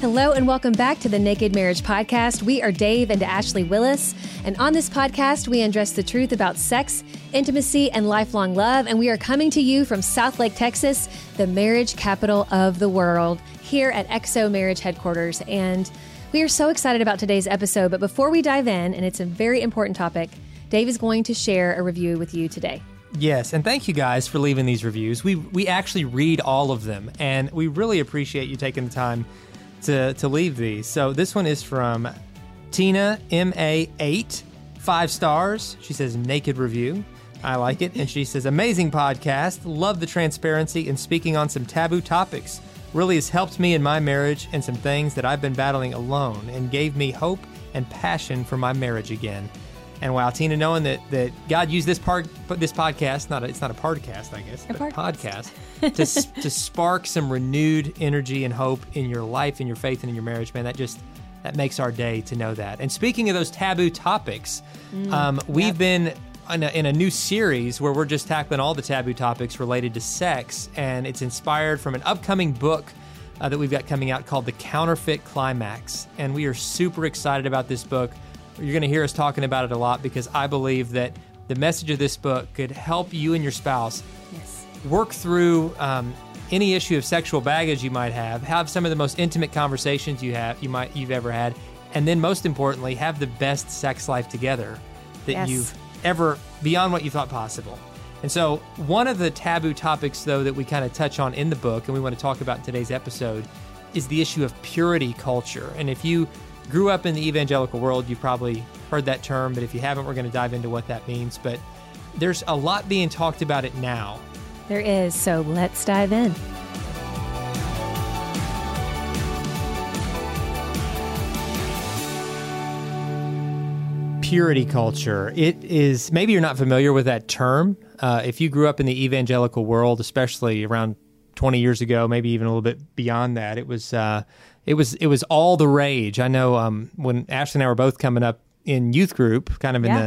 Hello and welcome back to the Naked Marriage Podcast. We are Dave and Ashley Willis, and on this podcast, we undress the truth about sex, intimacy, and lifelong love. And we are coming to you from Southlake, Texas, the marriage capital of the world, here at XO Marriage Headquarters. And we are so excited about today's episode. But before we dive in, and it's a very important topic, Dave is going to share a review with you today. Yes, and thank you guys for leaving these reviews. We we actually read all of them, and we really appreciate you taking the time to to leave these. So this one is from Tina M A eight five stars. She says naked review. I like it, and she says amazing podcast. Love the transparency and speaking on some taboo topics. Really has helped me in my marriage and some things that I've been battling alone, and gave me hope and passion for my marriage again. And wow, Tina, knowing that, that God used this part, this podcast, not a, it's not a podcast, I guess, but podcast, to, to spark some renewed energy and hope in your life, in your faith, and in your marriage, man, that just that makes our day to know that. And speaking of those taboo topics, um, we've been in a, in a new series where we're just tackling all the taboo topics related to sex, and it's inspired from an upcoming book uh, that we've got coming out called The Counterfeit Climax. And we are super excited about this book. You're going to hear us talking about it a lot because I believe that the message of this book could help you and your spouse Yes. work through um, any issue of sexual baggage you might have, have some of the most intimate conversations you have you might you've ever had, and then most importantly, have the best sex life together that Yes. you've ever beyond what you thought possible. And so, one of the taboo topics though that we kind of touch on in the book and we want to talk about in today's episode is the issue of purity culture. And if you grew up in the evangelical world, you probably heard that term, but if you haven't, we're going to dive into what that means, but there's a lot being talked about it now. There is. So let's dive in. purity culture. It is maybe you're not familiar with that term. Uh, if you grew up in the evangelical world, especially around 20 years ago, maybe even a little bit beyond that, it was uh, it was it was all the rage. I know um, when Ashley and I were both coming up in youth group, kind of in Yeah.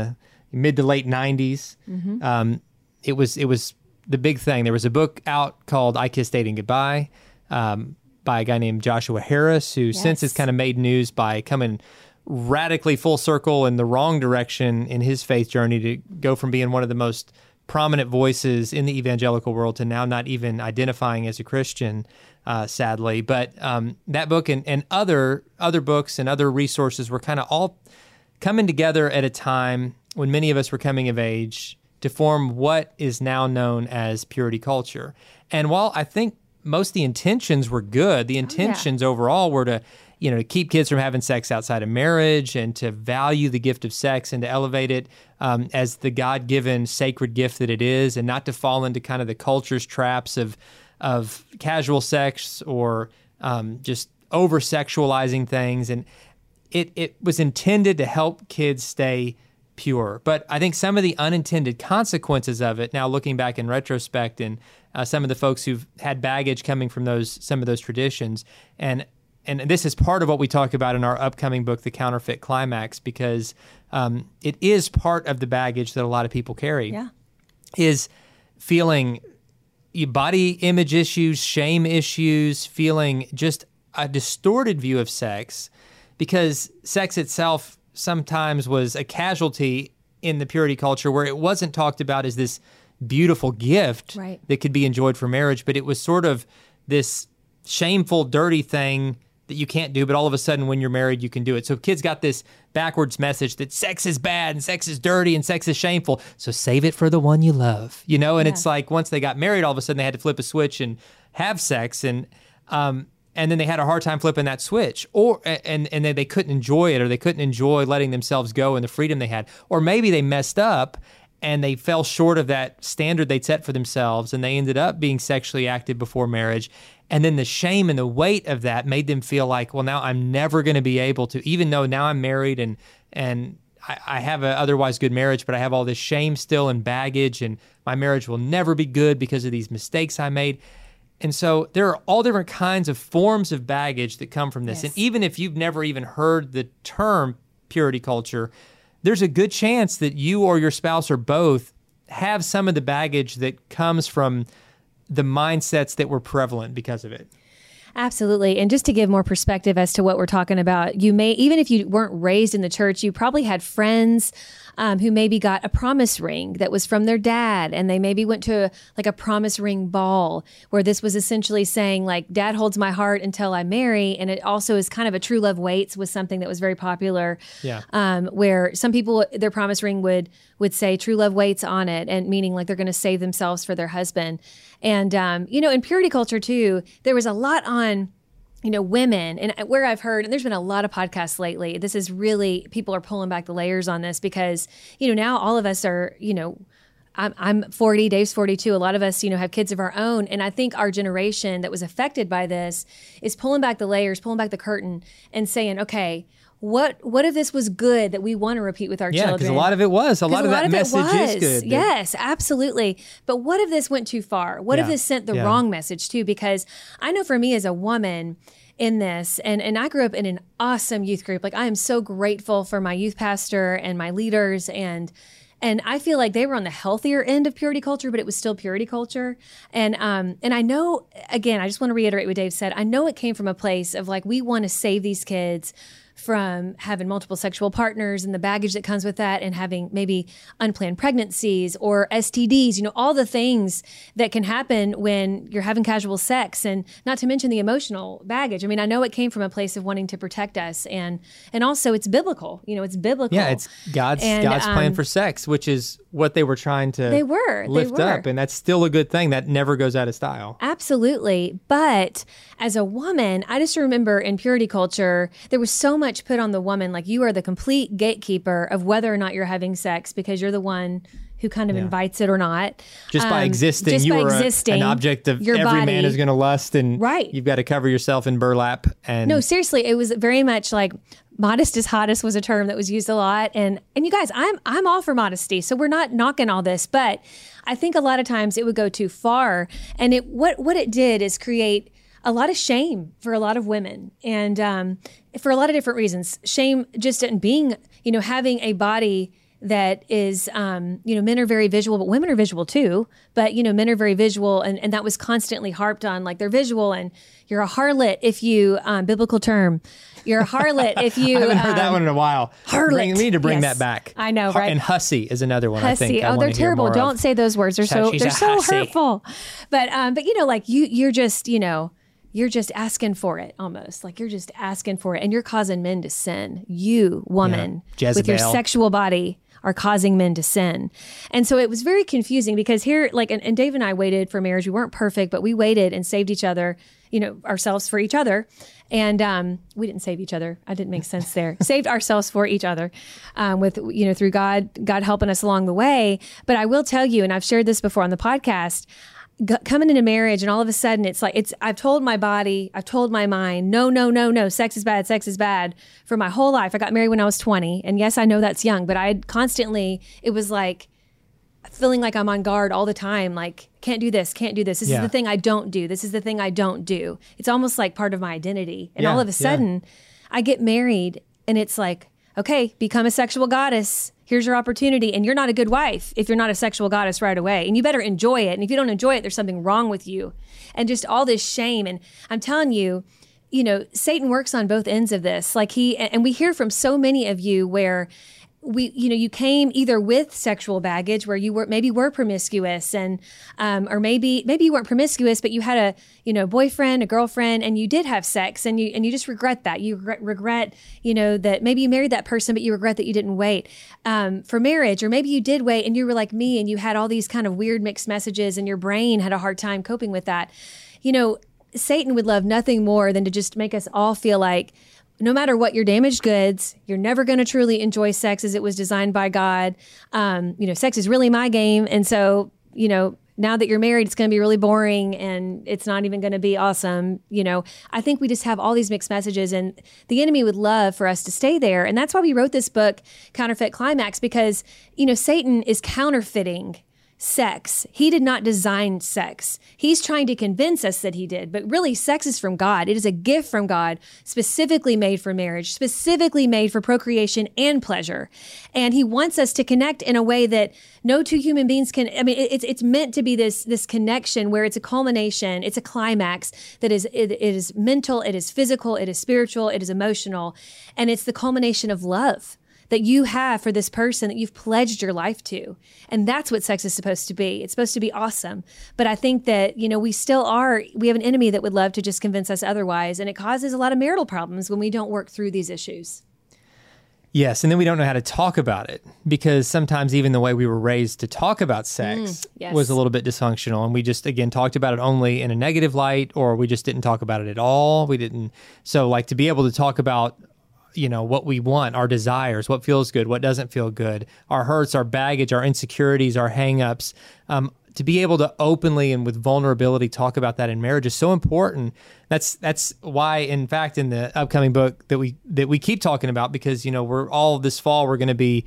the mid to late 90s. Um, it was it was the big thing. There was a book out called "I Kissed Dating Goodbye" um, by a guy named Joshua Harris, who since has kind of made news by coming radically full circle in the wrong direction in his faith journey to go from being one of the most prominent voices in the evangelical world to now not even identifying as a Christian, uh, sadly. But um, that book and, and other other books and other resources were kind of all coming together at a time when many of us were coming of age to form what is now known as purity culture. And while I think most of the intentions were good, the intentions overall were to, you know, to keep kids from having sex outside of marriage and to value the gift of sex and to elevate it um, as the God-given sacred gift that it is, and not to fall into kind of the culture's traps of of casual sex or um, just over sexualizing things and it, it was intended to help kids stay pure. But I think some of the unintended consequences of it, now looking back in retrospect, and uh, some of the folks who've had baggage coming from those some of those traditions, and and this is part of what we talk about in our upcoming book, The Counterfeit Climax, because um, it is part of the baggage that a lot of people carry. Yeah. Is feeling body image issues, shame issues, feeling just a distorted view of sex because sex itself sometimes was a casualty in the purity culture where it wasn't talked about as this beautiful gift Right. that could be enjoyed for marriage, but it was sort of this shameful, dirty thing that you can't do, but all of a sudden when you're married, you can do it. So kids got this backwards message that sex is bad and sex is dirty and sex is shameful. So save it for the one you love, you know? And it's like once they got married, all of a sudden they had to flip a switch and have sex and, um, and then they had a hard time flipping that switch or and and then they couldn't enjoy it or they couldn't enjoy letting themselves go and the freedom they had or maybe they messed up and they fell short of that standard they'd set for themselves and they ended up being sexually active before marriage and then the shame and the weight of that made them feel like well now i'm never going to be able to even though now i'm married and and I, I have an otherwise good marriage but i have all this shame still and baggage and my marriage will never be good because of these mistakes i made and so there are all different kinds of forms of baggage that come from this. Yes. And even if you've never even heard the term purity culture, there's a good chance that you or your spouse or both have some of the baggage that comes from the mindsets that were prevalent because of it. Absolutely. And just to give more perspective as to what we're talking about, you may, even if you weren't raised in the church, you probably had friends um, who maybe got a promise ring that was from their dad. And they maybe went to like a promise ring ball where this was essentially saying, like, dad holds my heart until I marry. And it also is kind of a true love waits was something that was very popular. Yeah. Um, where some people, their promise ring would, would say true love waits on it and meaning like they're going to save themselves for their husband. And, um, you know, in purity culture too, there was a lot on, you know, women and where I've heard, and there's been a lot of podcasts lately. This is really, people are pulling back the layers on this because, you know, now all of us are, you know, I'm, I'm 40, Dave's 42. A lot of us, you know, have kids of our own. And I think our generation that was affected by this is pulling back the layers, pulling back the curtain and saying, okay, what, what if this was good that we want to repeat with our Yeah, children? because a lot of it was. A lot of that it message was. is good. Yes, absolutely. But what if this went too far? What if this sent the Yeah. wrong message too? Because I know for me as a woman in this, and and I grew up in an awesome youth group. Like I am so grateful for my youth pastor and my leaders and. And I feel like they were on the healthier end of purity culture, but it was still purity culture. And um, and I know again, I just want to reiterate what Dave said. I know it came from a place of like we want to save these kids from having multiple sexual partners and the baggage that comes with that and having maybe unplanned pregnancies or STDs, you know, all the things that can happen when you're having casual sex and not to mention the emotional baggage. I mean, I know it came from a place of wanting to protect us and and also it's biblical. You know, it's biblical. Yeah, it's God's And, God's plan um, for sex, which is what they were trying to They were, they lift were. up, and that's still a good thing. That never goes out of style. Absolutely. But as a woman, I just remember in purity culture, there was so much put on the woman. Like you are the complete gatekeeper of whether or not you're having sex because you're the one who kind of invites it or not. Just by Um, existing, just you by are a- existing, an object of every man is going to lust, and Right. you've got to cover yourself in burlap. And No, seriously, it was very much like modest is hottest was a term that was used a lot. And and you guys, I'm I'm all for modesty. So we're not knocking all this, but I think a lot of times it would go too far. And it what what it did is create a lot of shame for a lot of women and um, for a lot of different reasons. Shame just in being, you know, having a body that is um, you know men are very visual but women are visual too but you know men are very visual and, and that was constantly harped on like they're visual and you're a harlot if you um, biblical term you're a harlot if you I haven't heard that um, one in a while. harlot. Bring, we need to bring Yes. that back. I know, right? And hussy is another one. I hussy. think. Oh, wanna they're terrible. Don't say those words. They're so She's they're so hussy. hurtful. But um, but you know, like you you're just you know you're just asking for it almost like you're just asking for it, and you're causing men to sin. You woman Yeah. with your sexual body are causing men to sin. And so it was very confusing because here, like, and, and Dave and I waited for marriage. We weren't perfect, but we waited and saved each other, you know, ourselves for each other. And um, we didn't save each other. I didn't make sense there. saved ourselves for each other, um, with you know through God, God helping us along the way. But I will tell you, and I've shared this before on the podcast g- coming into marriage and all of a sudden it's like it's i've told my body i've told my mind no no no no sex is bad sex is bad for my whole life. I got married when i was 20 and yes i know that's young but i constantly it was like feeling like i'm on guard all the time like can't do this can't do this. This Yeah. is the thing i don't do. This is the thing i don't do. It's almost like part of my identity. And Yeah, all of a yeah. sudden i get married and it's like okay become a sexual goddess here's your opportunity and you're not a good wife if you're not a sexual goddess right away and you better enjoy it and if you don't enjoy it there's something wrong with you. And just all this shame and i'm telling you you know satan works on both ends of this. Like he and we hear from so many of you where we you know you came either with sexual baggage where you were maybe were promiscuous and um, or maybe maybe you weren't promiscuous but you had a you know boyfriend a girlfriend and you did have sex and you and you just regret that. You regret, regret you know that maybe you married that person but you regret that you didn't wait um, for marriage. Or maybe you did wait and you were like me and you had all these kind of weird mixed messages and your brain had a hard time coping with that. You know Satan would love nothing more than to just make us all feel like no matter what your damaged goods, you're never going to truly enjoy sex as it was designed by God. Um, you know, sex is really my game. And so, you know, now that you're married, it's going to be really boring and it's not even going to be awesome. You know, I think we just have all these mixed messages, and the enemy would love for us to stay there. And that's why we wrote this book, Counterfeit Climax, because, you know, Satan is counterfeiting sex. He did not design sex. He's trying to convince us that he did, but really, sex is from God. It is a gift from God, specifically made for marriage, specifically made for procreation and pleasure. And he wants us to connect in a way that no two human beings can. I mean, it's it's meant to be this this connection where it's a culmination, it's a climax that is it, it is mental, it is physical, it is spiritual, it is emotional, and it's the culmination of love that you have for this person that you've pledged your life to. And that's what sex is supposed to be. It's supposed to be awesome. But I think that, you know, we still are, we have an enemy that would love to just convince us otherwise. And it causes a lot of marital problems when we don't work through these issues. Yes, and then we don't know how to talk about it because sometimes even the way we were raised to talk about sex Mm, yes. was a little bit dysfunctional and we just again talked about it only in a negative light or we just didn't talk about it at all. We didn't so like to be able to talk about you know what we want, our desires, what feels good, what doesn't feel good, our hurts, our baggage, our insecurities, our hangups. Um, to be able to openly and with vulnerability talk about that in marriage is so important. That's that's why, in fact, in the upcoming book that we that we keep talking about, because you know we're all this fall we're going to be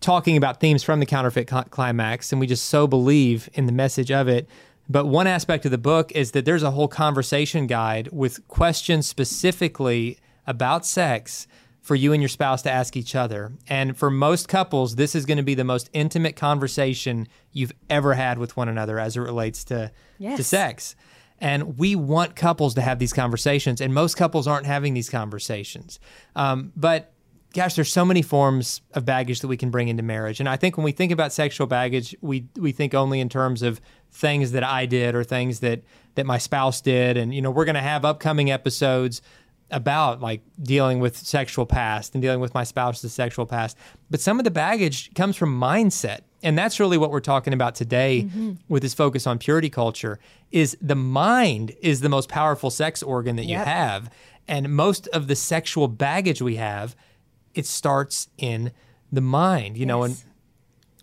talking about themes from the counterfeit cl- climax, and we just so believe in the message of it. But one aspect of the book is that there's a whole conversation guide with questions specifically about sex for you and your spouse to ask each other. And for most couples, this is going to be the most intimate conversation you've ever had with one another as it relates to, to sex. And we want couples to have these conversations, and most couples aren't having these conversations. Um, but gosh, there's so many forms of baggage that we can bring into marriage. And I think when we think about sexual baggage, we we think only in terms of things that I did or things that that my spouse did. And you know, we're going to have upcoming episodes about like dealing with sexual past and dealing with my spouse's sexual past. But some of the baggage comes from mindset. And that's really what we're talking about today with this focus on purity culture is the mind is the most powerful sex organ that you have. And most of the sexual baggage we have, it starts in the mind, you know, and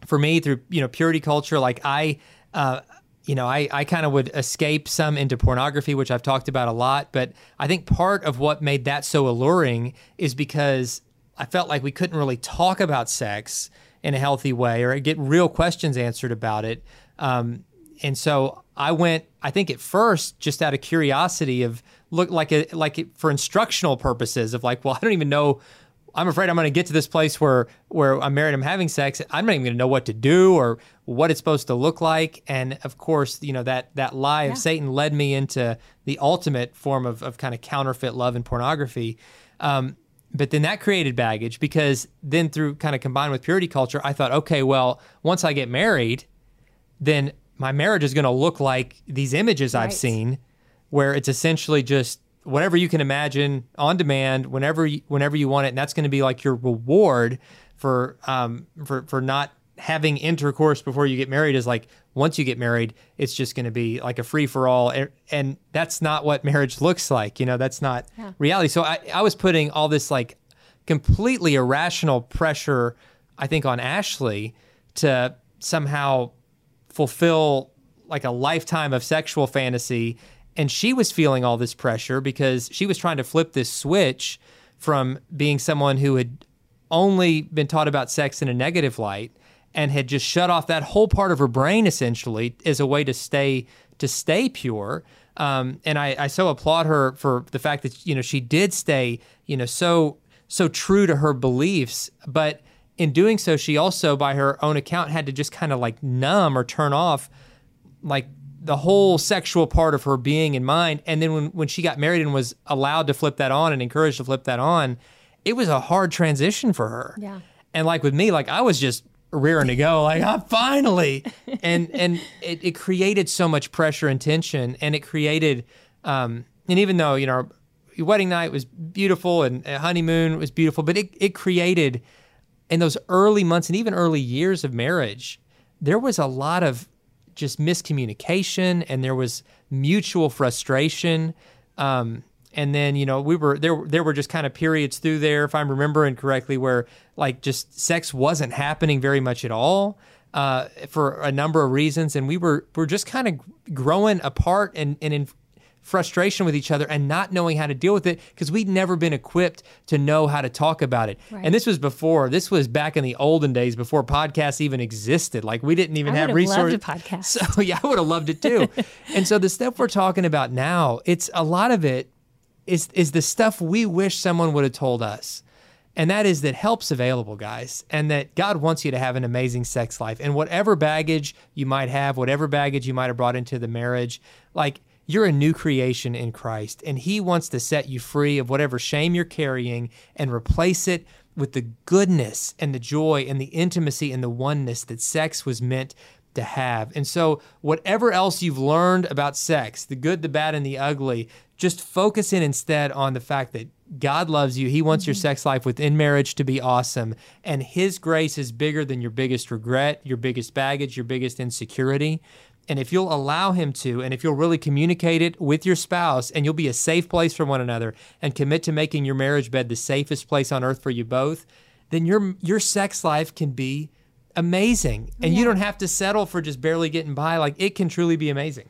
for me through you know purity culture like i uh, you know i, I kind of would escape some into pornography which i've talked about a lot but i think part of what made that so alluring is because i felt like we couldn't really talk about sex in a healthy way or get real questions answered about it. Um, and so i went i think at first just out of curiosity of look like a like it, for instructional purposes of like well i don't even know I'm afraid I'm going to get to this place where where I'm married, I'm having sex. I'm not even going to know what to do or what it's supposed to look like. And of course, you know that that lie of Satan led me into the ultimate form of of kind of counterfeit love and pornography. Um, but then that created baggage because then through kind of combined with purity culture, I thought, okay, well, once I get married, then my marriage is going to look like these images I've seen, where it's essentially just whatever you can imagine on demand, whenever you, whenever you want it, and that's going to be like your reward for um for for not having intercourse before you get married. Is like once you get married, it's just going to be like a free for all, and, and that's not what marriage looks like. You know, that's not reality. So I I was putting all this like completely irrational pressure, I think, on Ashley to somehow fulfill like a lifetime of sexual fantasy. And she was feeling all this pressure because she was trying to flip this switch from being someone who had only been taught about sex in a negative light and had just shut off that whole part of her brain essentially as a way to stay to stay pure. Um, and I, I so applaud her for the fact that you know she did stay you know so so true to her beliefs, but in doing so, she also, by her own account, had to just kind of like numb or turn off like the whole sexual part of her being and mind. And then when, when she got married and was allowed to flip that on and encouraged to flip that on, it was a hard transition for her. Yeah. And like with me, like I was just rearing to go, like I'm finally, and and it, it created so much pressure and tension, and it created, um, and even though you know, our wedding night was beautiful and honeymoon was beautiful, but it it created in those early months and even early years of marriage, there was a lot of just miscommunication and there was mutual frustration. Um, and then you know we were there there were just kind of periods through there if i'm remembering correctly where like just sex wasn't happening very much at all uh, for a number of reasons and we were were just kind of growing apart and, and in frustration with each other and not knowing how to deal with it because we'd never been equipped to know how to talk about it. Right. And this was before, this was back in the olden days before podcasts even existed. Like we didn't even I have would have loved resources. a podcast. So yeah, I would have loved it too. and so the stuff we're talking about now, it's a lot of it is is the stuff we wish someone would have told us. And that is that help's available, guys, and that God wants you to have an amazing sex life. And whatever baggage you might have, whatever baggage you might have brought into the marriage, like you're a new creation in Christ, and He wants to set you free of whatever shame you're carrying and replace it with the goodness and the joy and the intimacy and the oneness that sex was meant to have. And so, whatever else you've learned about sex, the good, the bad, and the ugly, just focus in instead on the fact that God loves you. He wants your mm-hmm. sex life within marriage to be awesome. And His grace is bigger than your biggest regret, your biggest baggage, your biggest insecurity. And if you'll allow Him to, and if you'll really communicate it with your spouse, and you'll be a safe place for one another, and commit to making your marriage bed the safest place on earth for you both, then your your sex life can be amazing. And you don't have to settle for just barely getting by. Like it can truly be amazing.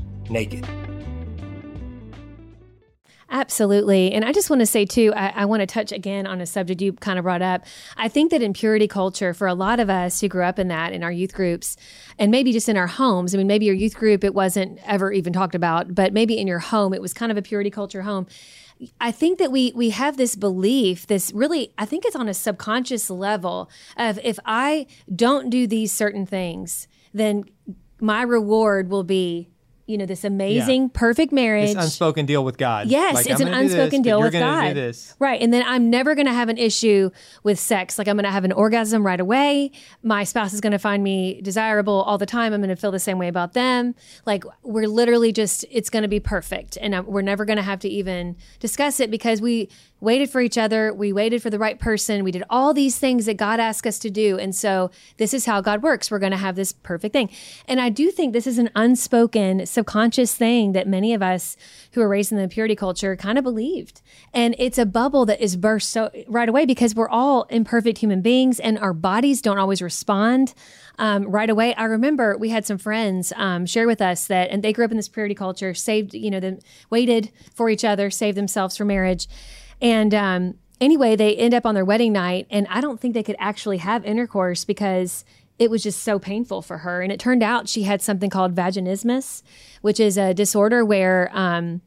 naked. Absolutely. And I just want to say, too, I, I, want to touch again on a subject you kind of brought up. I think that in purity culture, for a lot of us who grew up in that in our youth groups, and maybe just in our homes, I mean, maybe your youth group, it wasn't ever even talked about, but maybe in your home, it was kind of a purity culture home. I think that we we have this belief, this really, I think it's on a subconscious level of if I don't do these certain things, then my reward will be you know, this amazing, perfect marriage. This unspoken deal with God. Yes, Like, it's an this, unspoken but deal with God. This. Right. And then I'm never going to have an issue with sex. Like I'm going to have an orgasm right away. My spouse is going to find me desirable all the time. I'm going to feel the same way about them. Like we're literally just, it's going to be perfect. And uh, we're never going to have to even discuss it because we waited for each other. We waited for the right person. We did all these things that God asked us to do. And so this is how God works. We're going to have this perfect thing. And I do think this is an unspoken, subconscious thing that many of us who are raised in the purity culture kind of believed. And it's a bubble that is burst so right away because we're all imperfect human beings and our bodies don't always respond um, right away. I remember we had some friends um, share with us that, and they grew up in this purity culture, saved, you know, them waited for each other, saved themselves for marriage. And um, anyway, they end up on their wedding night, and I don't think they could actually have intercourse because it was just so painful for her. And it turned out she had something called vaginismus, which is a disorder where, um,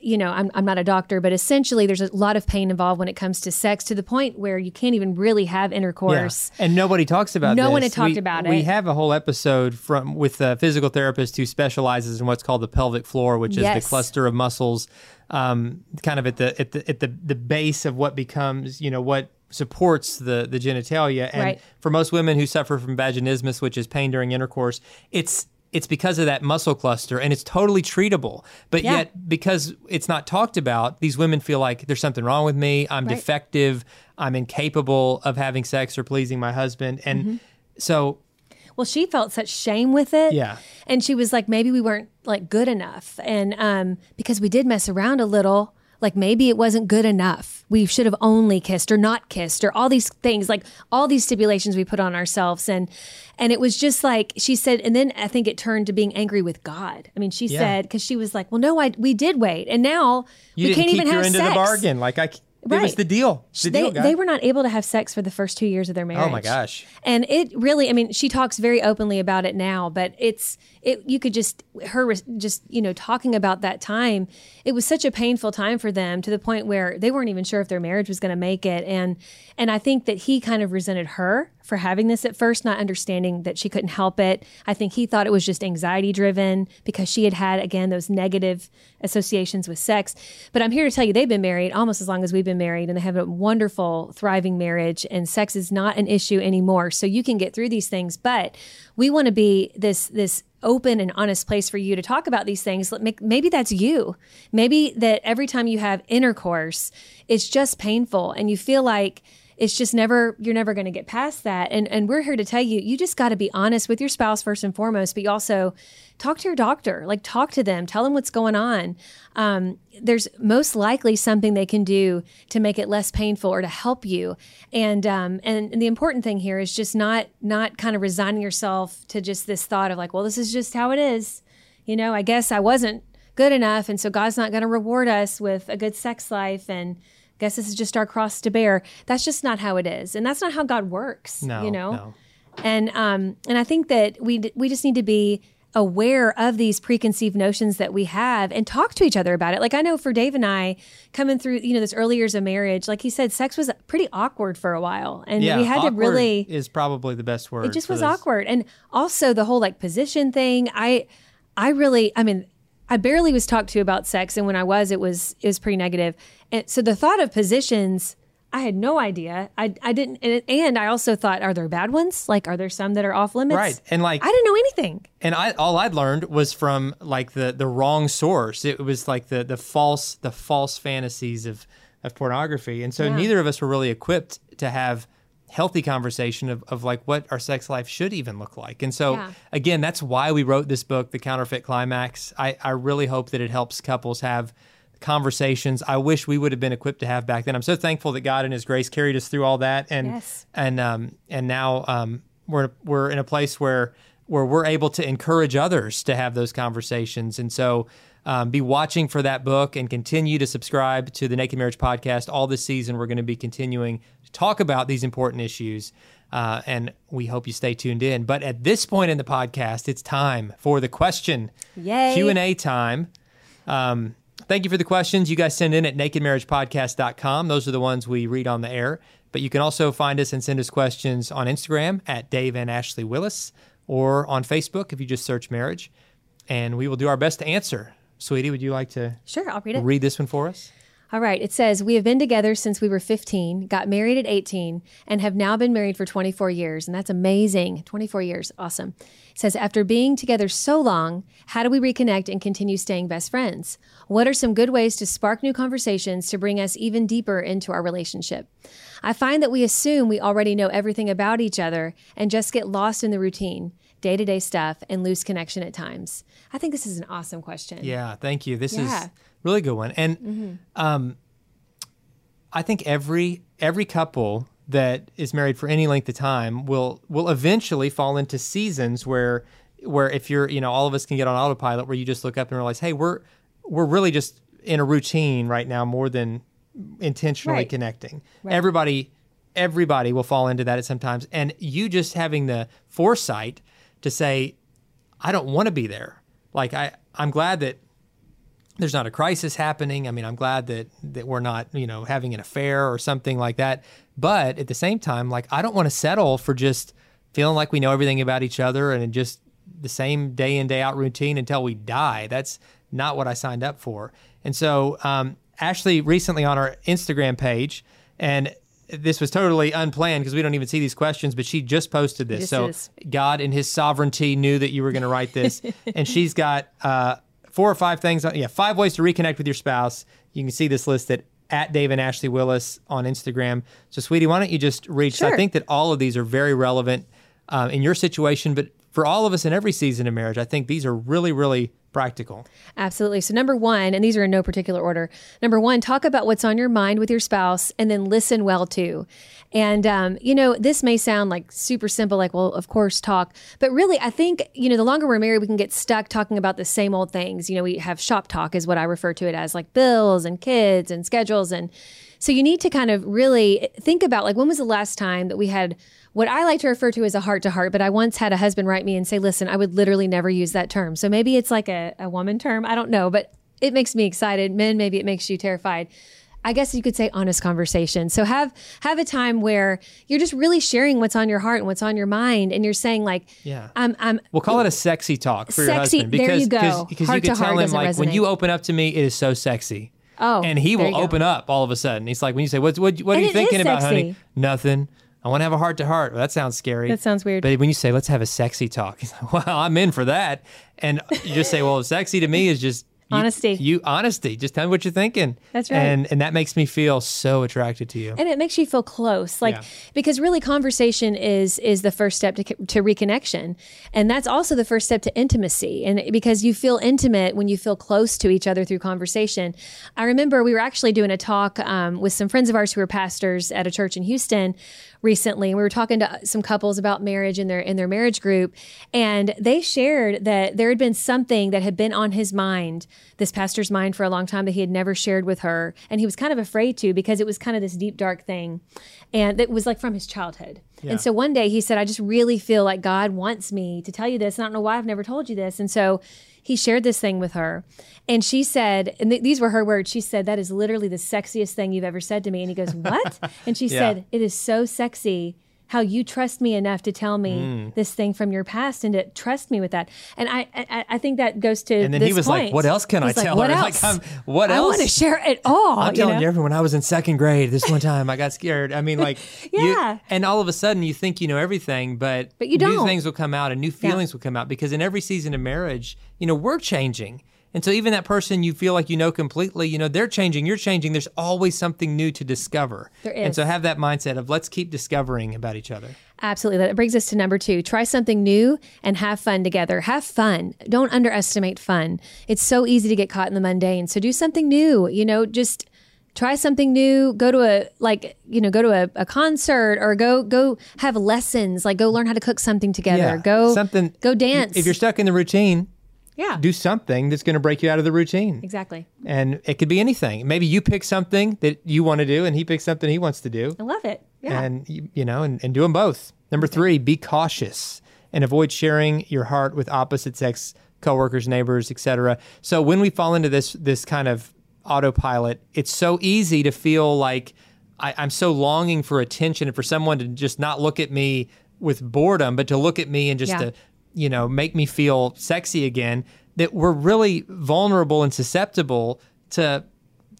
you know, I'm, I'm not a doctor, but essentially there's a lot of pain involved when it comes to sex to the point where you can't even really have intercourse. And nobody talks about No this. one had talked We- about We have a whole episode from with a physical therapist who specializes in what's called the pelvic floor, which is Yes. the cluster of muscles, um, kind of at the at the at the, the base of what becomes, you know, what supports the the genitalia. And Right. for most women who suffer from vaginismus, which is pain during intercourse, it's it's because of that muscle cluster and it's totally treatable. But Yeah. yet, because it's not talked about, these women feel like there's something wrong with me. I'm Right. defective. I'm incapable of having sex or pleasing my husband. And Mm-hmm. so, Well, she felt such shame with it. Yeah. And she was like, maybe we weren't like good enough. And um, because we did mess around a little, like maybe it wasn't good enough. We should have only kissed or not kissed or all these things, like all these stipulations we put on ourselves. And and it was just like she said, and then I think it turned to being angry with God. I mean, she Yeah. said, because she was like, Well, no, I we did wait. And now you we can't even have sex. the bargain. Like I, it was Right. the deal. The they, deal, they were not able to have sex for the first two years of their marriage. Oh my gosh. And it really, I mean, she talks very openly about it now, but it's, it, you could just, her just, you know, talking about that time, it was such a painful time for them to the point where they weren't even sure if their marriage was going to make it. And, and I think that he kind of resented her for having this at first, not understanding that she couldn't help it. I think he thought it was just anxiety driven because she had had, again, those negative associations with sex. But I'm here to tell you, they've been married almost as long as we've been married, and they have a wonderful, thriving marriage, and sex is not an issue anymore. So you can get through these things. But we want to be this, this, open and honest place for you to talk about these things maybe that's you. Maybe that every time you have intercourse it's just painful and you feel like it's just never you're never going to get past that. And and we're here to tell you you just got to be honest with your spouse first and foremost but you also talk to your doctor like talk to them tell them what's going on. Um, there's most likely something they can do to make it less painful or to help you. And um, and, and the important thing here is just not not kind of resigning yourself to just this thought of like well this is just how it is. You know i guess i wasn't good enough and so god's not going to reward us with a good sex life and guess this is just our cross to bear that's just not how it is and that's not how god works No, you know no. and um and i think that we d- we just need to be aware of these preconceived notions that we have and talk to each other about it like i know for dave and i coming through you know this early years of marriage like he said sex was pretty awkward for a while and Yeah, we had to really is probably the best word. it just was this. awkward and also the whole like position thing i i really i mean i barely was talked to about sex and when i was it was it was pretty negative. and so the thought of positions i had no idea i, I didn't and, and i also thought are there bad ones like are there some that are off limits Right, and like i didn't know anything and I all I'd learned was from like the the wrong source. It was like the the false the false fantasies of of pornography, and so Yeah. neither of us were really equipped to have healthy conversation of, of like what our sex life should even look like. And so Yeah. again, that's why we wrote this book, The Counterfeit Climax. I, I really hope that it helps couples have conversations I wish we would have been equipped to have back then. I'm so thankful that God in his grace carried us through all that and Yes. and um and now um we're we're in a place where where we're able to encourage others to have those conversations. And so um, be watching for that book and continue to subscribe to the Naked Marriage Podcast. All this season, we're going to be continuing to talk about these important issues. Uh, and we hope you stay tuned in. But at this point in the podcast, it's time for the question Yay. Q&A time. Um, thank you for the questions you guys send in at nakedmarriagepodcast.com. Those are the ones we read on the air. But you can also find us and send us questions on Instagram at Dave and Ashley Willis or on Facebook if you just search marriage. and we will do our best to answer. Sweetie, would you like to Sure, I'll read it. read this one for us? All right. It says, We have been together since we were 15, got married at 18, and have now been married for 24 years. And that's amazing. 24 years. Awesome. Says, After being together so long, how do we reconnect and continue staying best friends? What are some good ways to spark new conversations to bring us even deeper into our relationship? I find that we assume we already know everything about each other and just get lost in the routine, day to day stuff, and lose connection at times. I think this is an awesome question. Yeah, thank you. This Yeah. is really good one, and um, I think every every couple that is married for any length of time will will eventually fall into seasons where where if you're you know all of us can get on autopilot where you just look up and realize hey we're we're really just in a routine right now more than intentionally Right. connecting. Everybody everybody will fall into that at sometimes and you just having the foresight to say i don't want to be there. Like i i'm glad that there's not a crisis happening. I mean, I'm glad that that we're not, you know, having an affair or something like that. But at the same time, like I don't want to settle for just feeling like we know everything about each other and just the same day in day out routine until we die. That's not what I signed up for. And so, um, Ashley recently on our Instagram page, and this was totally unplanned because we don't even see these questions, but she just posted this. This so is. God in His sovereignty knew that you were going to write this, and she's got uh, four or five things. Yeah, five ways to reconnect with your spouse. You can see this listed at Dave and Ashley Willis on Instagram. So, sweetie, why don't you just read? 'cause I think that all of these are very relevant uh, in your situation, but for all of us in every season of marriage, I think these are really, really practical. Absolutely. So, number one, and these are in no particular order. Number one, talk about what's on your mind with your spouse and then listen well too. And, um, you know, this may sound like super simple, like, well, of course, talk. But really, I think, you know, the longer we're married, we can get stuck talking about the same old things. You know, we have shop talk, is what I refer to it as, like bills and kids and schedules. And so you need to kind of really think about, like, when was the last time that we had what I like to refer to as a heart to heart, but I once had a husband write me and say, listen, I would literally never use that term. So maybe it's like a, a woman term. I don't know, but it makes me excited. Men, maybe it makes you terrified. I guess you could say honest conversation. So have have a time where you're just really sharing what's on your heart and what's on your mind, and you're saying like, Yeah. I'm I'm We'll call it a sexy talk for your Sexy- husband there because you go. because you can tell him like when you open up to me, it is so sexy. Oh, and he will go. open up all of a sudden. He's like, when you say, "What what, what are And you thinking about, honey?" Nothing. I want to have a heart to heart. Well, that sounds scary. That sounds weird. But when you say, "Let's have a sexy talk," like, "Well, I'm in for that." And you just say, "Well, sexy to me is just." You, Honesty. You honesty. Just tell me what you're thinking. That's right. And and that makes me feel so attracted to you. and it makes you feel close like Yeah. because really conversation is is the first step to, to reconnection and that's also the first step to intimacy and because you feel intimate when you feel close to each other through conversation i remember we were actually doing a talk um, with some friends of ours who were pastors at a church in houston recently we were talking to some couples about marriage in their in their marriage group and they shared that there had been something that had been on his mind this pastor's mind for a long time that he had never shared with her and he was kind of afraid to because it was kind of this deep dark thing and it was like from his childhood and so one day he said i just really feel like god wants me to tell you this and i don't know why i've never told you this. And so he shared this thing with her. And she said and th- these were her words. She said that is literally the sexiest thing you've ever said to me. And he goes what? And she Yeah. said it is so sexy how you trust me enough to tell me Mm. this thing from your past and to trust me with that and i i, I think that goes to And then he was like, "What else can I He's like, tell what her? else? Like, what i want to share it all I'm you telling know? you, everyone, I was in second grade this one time. I got scared. I mean, like, you- Yeah. and all of a sudden you think you know everything, but, But you don't. New things will come out and new feelings will come out because in every season of marriage, you know, we're changing. And so even that person you feel like you know completely, you know, they're changing, you're changing. There's always something new to discover. There And so have that mindset of let's keep discovering about each other. Absolutely. That brings us to number two. Try something new and have fun together. Have fun. Don't underestimate fun. It's so easy to get caught in the mundane. So do something new. You know, just try something new. Go to a like, you know, go to a, a concert or go go have lessons. Like go learn how to cook something together. yeah, Go something go dance. If you're stuck in the routine, yeah. do something that's going to break you out of the routine. exactly. And it could be anything. Maybe you pick something that you want to do, and he picks something he wants to do, I love it. Yeah. and you, know, and, and do them both. Number three, be cautious and avoid sharing your heart with opposite sex coworkers, neighbors, etc. So when we fall into this this kind of autopilot, it's so easy to feel like I, I'm so longing for attention and for someone to just not look at me with boredom, but to look at me and just Yeah. to you know make me feel sexy again that we're really vulnerable and susceptible to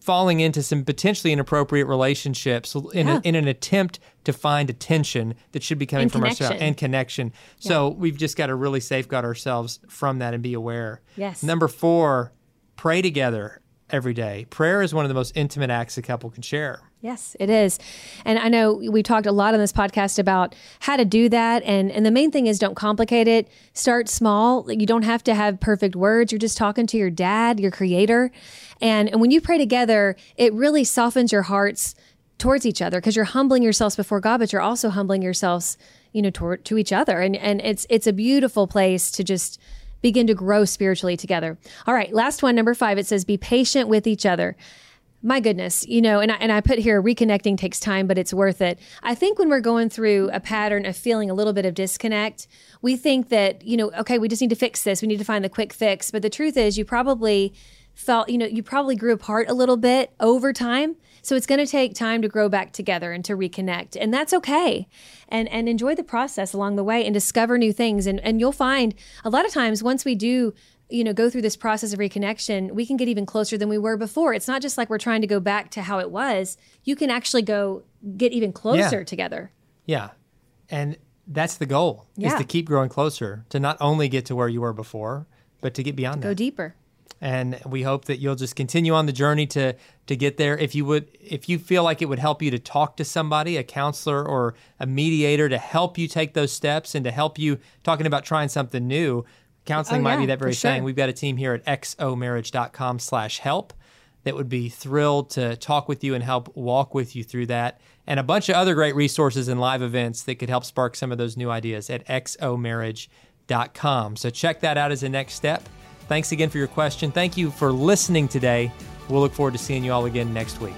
falling into some potentially inappropriate relationships in, Yeah. a, in an attempt to find attention that should be coming And from ourselves and connection. So we've just got to really safeguard ourselves from that and be aware. Yes. Number four, pray together every day. Prayer is one of the most intimate acts a couple can share. Yes, it is. And I know we talked a lot on this podcast about how to do that. And, and the main thing is don't complicate it. Start small. You don't have to have perfect words. You're just talking to your dad, your creator. And, and when you pray together, it really softens your hearts towards each other because you're humbling yourselves before God, but you're also humbling yourselves, you know, toward to each other. And, and it's, it's a beautiful place to just begin to grow spiritually together. All right. Last one, number five, it says, be patient with each other my goodness, you know, and I, and I put here reconnecting takes time, but it's worth it. I think when we're going through a pattern of feeling a little bit of disconnect, we think that, you know, okay, we just need to fix this. We need to find the quick fix. But the truth is, you probably felt, you know, you probably grew apart a little bit over time. So it's going to take time to grow back together and to reconnect. And that's okay. And and enjoy the process along the way and discover new things. And and you'll find a lot of times once we do you know go through this process of reconnection we can get even closer than we were before it's not just like we're trying to go back to how it was you can actually go get even closer Yeah. together Yeah. And that's the goal is to keep growing closer, to not only get to where you were before, but to get beyond go that. Go deeper and we hope that you'll just continue on the journey to to get there. If you would if you feel like it would help you to talk to somebody a counselor or a mediator to help you take those steps and to help you talking about trying something new counseling Oh, might yeah, be that very sure. thing we've got a team here at xomarriage.com slash help that would be thrilled to talk with you and help walk with you through that. And a bunch of other great resources and live events that could help spark some of those new ideas at xomarriage.com so check that out as a next step Thanks again for your question. Thank you for listening today. We'll look forward to seeing you all again next week.